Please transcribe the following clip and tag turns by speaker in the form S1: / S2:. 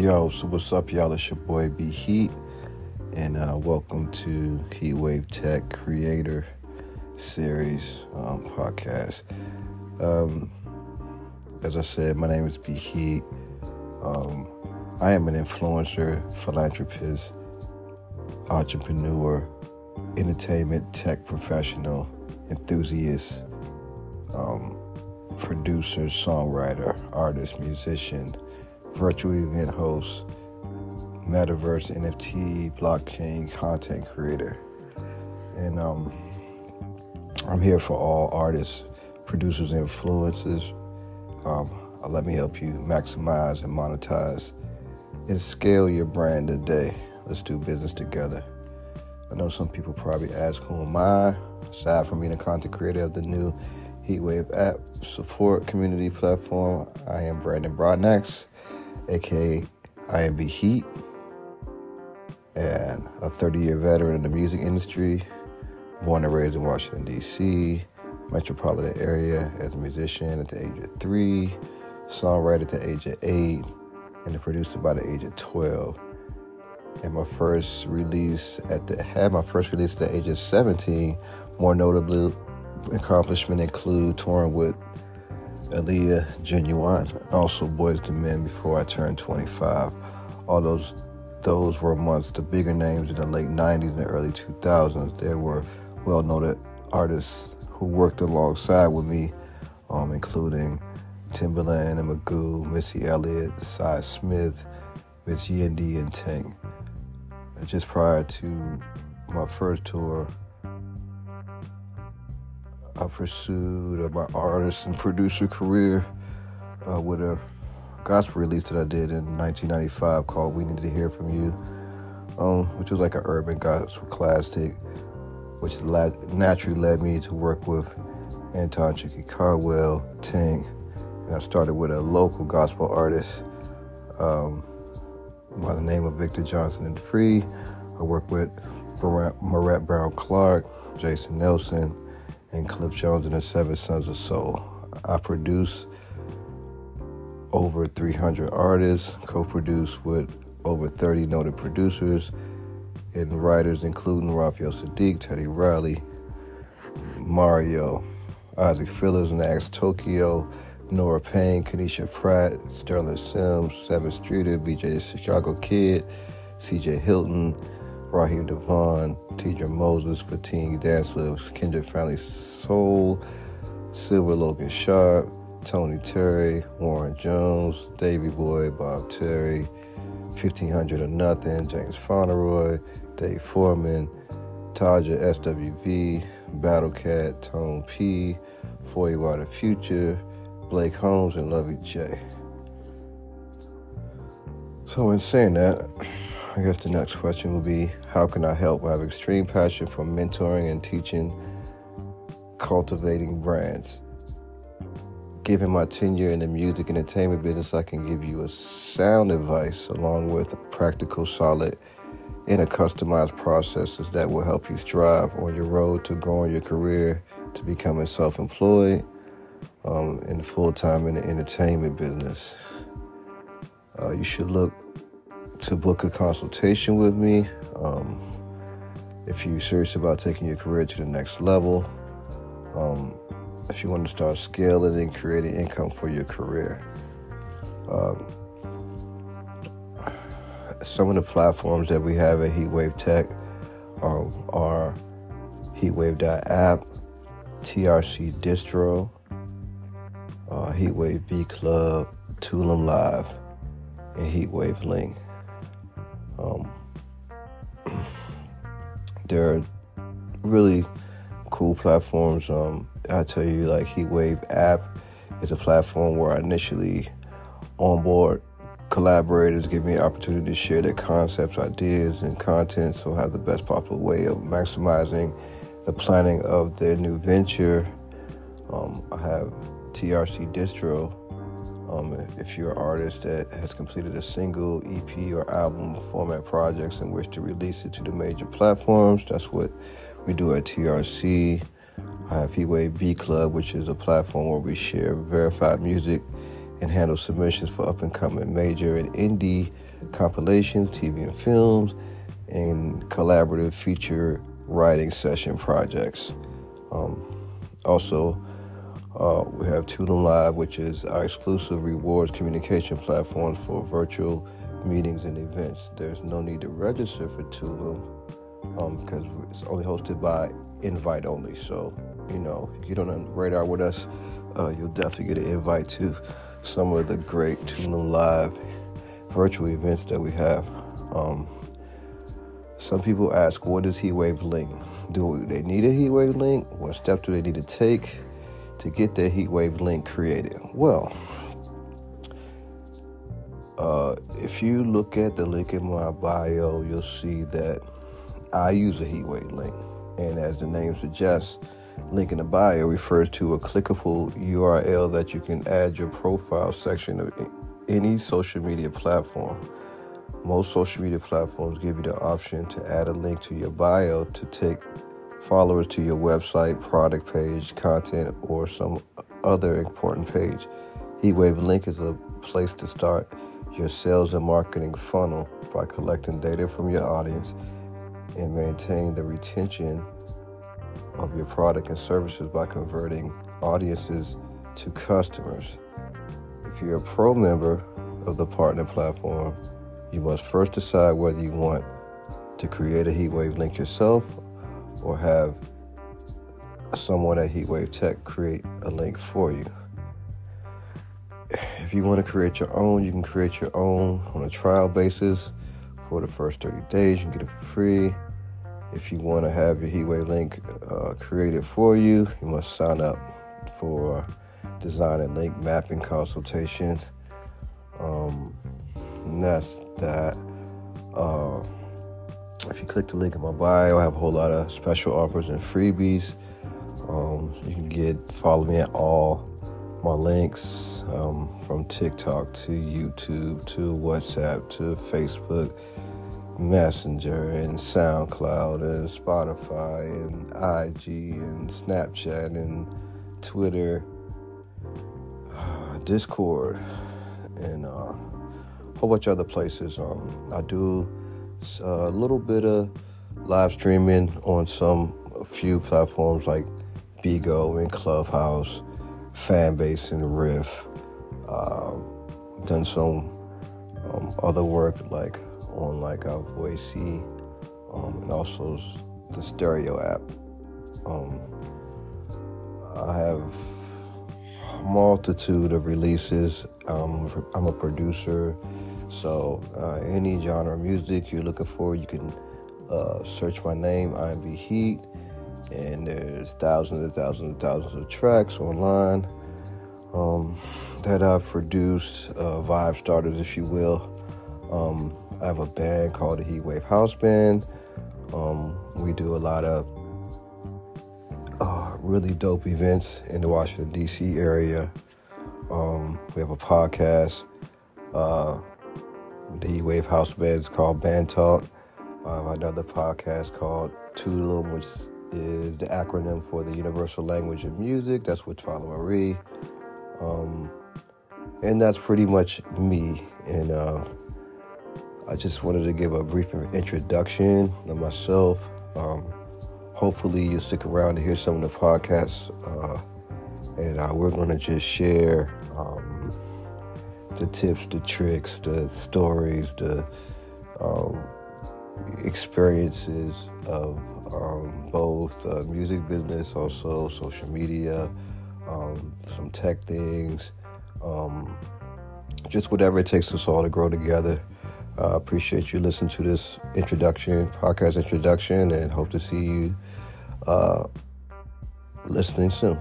S1: Yo, so what's up, y'all? It's your boy B Heat, and uh, welcome to Heatwave Tech Creator Series um, podcast. Um, as I said, my name is B Heat. Um, I am an influencer, philanthropist, entrepreneur, entertainment tech professional, enthusiast, um, producer, songwriter, artist, musician virtual event host, metaverse, NFT, blockchain content creator. And um, I'm here for all artists, producers, influencers. Um, let me help you maximize and monetize and scale your brand today. Let's do business together. I know some people probably ask, who am I? Aside from being a content creator of the new Heatwave app support community platform, I am Brandon Broadnax aka IMB Heat, and a 30 year veteran in the music industry, born and raised in Washington, D.C., metropolitan area as a musician at the age of three, songwriter at the age of eight, and a producer by the age of 12. And my first release at the had my first release at the age of 17. More notably, accomplishment include touring with Aaliyah Ginuwine, also Boyz II Men before I turned 25. All those those were amongst the bigger names in the late 90s and early 2000s. There were well-known artists who worked alongside with me, um, including Timbaland and Magoo, Missy Elliott, Sy Smith, Miss Yindi, and Tank. Just prior to my first tour, I pursued my artist and producer career uh, with a gospel release that I did in 1995 called "We Need to Hear from You," um, which was like an urban gospel classic, which naturally led me to work with Anton Chicky Cardwell, Tank, and I started with a local gospel artist um, by the name of Victor Johnson and Free. I worked with Marette Brown Clark, Jason Nelson and Cliff Jones and the Seven Sons of Soul. I produce over 300 artists, co produce with over 30 noted producers and writers, including Raphael Saadiq, Teddy Riley, Mario, Isaac Phillips, Nax Tokyo, Nora Payne, Kanisha Pratt, Sterling Sims, Sevyn Streeter, BJ Chicago Kid, CJ Hilton, Raheem Devon, Tidra Moses, Fatigue Dancer, Kendrick Family Soul, Silver Logan Sharp, Tony Terry, Warren Jones, Davy Boy, Bob Terry, 1500 or Nothing, James Fauntleroy, Dave Foreman, Taja SWV, Battle Cat, Tone P, Are the Future, Blake Holmes, and Lovey J. So, in saying that, I guess the next question will be how can I help? I have extreme passion for mentoring and teaching, cultivating brands. Given my tenure in the music entertainment business, I can give you a sound advice along with practical, solid, and a customized processes that will help you strive on your road to growing your career to becoming self-employed um, and full-time in the entertainment business. Uh, you should look to book a consultation with me. Um, if you're serious about taking your career to the next level, um, if you want to start scaling and creating income for your career. Um, some of the platforms that we have at Heatwave Tech um, are Heatwave.app, TRC Distro, uh, Heatwave B Club, Tulum Live, and Heatwave Link. Um, there are really cool platforms. Um, I tell you, like Heatwave app is a platform where I initially onboard collaborators, give me opportunity to share their concepts, ideas, and content, so I have the best possible way of maximizing the planning of their new venture. Um, I have TRC Distro, um, if you're an artist that has completed a single, EP, or album format projects and wish to release it to the major platforms, that's what we do at TRC. I have Heatwave B Club, which is a platform where we share verified music and handle submissions for up and coming major and indie compilations, TV and films, and collaborative feature writing session projects. Um, also, uh, we have Tulum Live, which is our exclusive rewards communication platform for virtual meetings and events. There's no need to register for Tulum um, because it's only hosted by invite only. So, you know, if you get on the radar with us, uh, you'll definitely get an invite to some of the great Tulum Live virtual events that we have. Um, some people ask, what is Heatwave Link? Do they need a Heatwave link? What steps do they need to take to get their Heatwave link created? Well, uh, if you look at the link in my bio, you'll see that I use a Heatwave link. And as the name suggests, link in the bio refers to a clickable URL that you can add your profile section of any social media platform. Most social media platforms give you the option to add a link to your bio to take followers to your website, product page, content, or some other important page. Heatwave Link is a place to start your sales and marketing funnel by collecting data from your audience and maintaining the retention of your product and services by converting audiences to customers. If you're a pro member of the partner platform, you must first decide whether you want to create a Heatwave link yourself or have someone at Heatwave Tech create a link for you. If you want to create your own, you can create your own on a trial basis for the first 30 days. You can get it for free. If you want to have your Heatwave link uh, created for you, you must sign up for design and link mapping consultations. Um, that's that. Uh, if you click the link in my bio, I have a whole lot of special offers and freebies. Um, you can get follow me at all my links um, from TikTok to YouTube to WhatsApp to Facebook, Messenger and SoundCloud and Spotify and IG and Snapchat and Twitter, uh, Discord, and uh, a whole bunch of other places. Um, I do a little bit of live streaming on some a few platforms like Bigo and Clubhouse, Fanbase and Riff. Um, done some um, other work like on like our Voicey um, and also the Stereo app. Um, I have multitude of releases. I'm a producer so, uh, any genre of music you're looking for, you can uh, search my name, IMB Heat, and there's thousands and thousands and thousands of tracks online um, that I've produced, uh, vibe starters, if you will. Um, I have a band called the Heatwave House Band. Um, we do a lot of uh, really dope events in the Washington, D.C. area. Um, we have a podcast. Uh, the Wave House Band is called Band Talk. Another podcast called Tulum, which is the acronym for the Universal Language of Music. That's with Twyla Marie. Um, and that's pretty much me. And uh, I just wanted to give a brief introduction of myself. Um, hopefully, you'll stick around to hear some of the podcasts. Uh, and uh, we're going to just share um, the tips, the tricks, the stories, the um, experiences of um, both uh, music business, also social media, um, some tech things, um, just whatever it takes us all to grow together. I uh, appreciate you listening to this introduction, podcast introduction, and hope to see you uh, listening soon.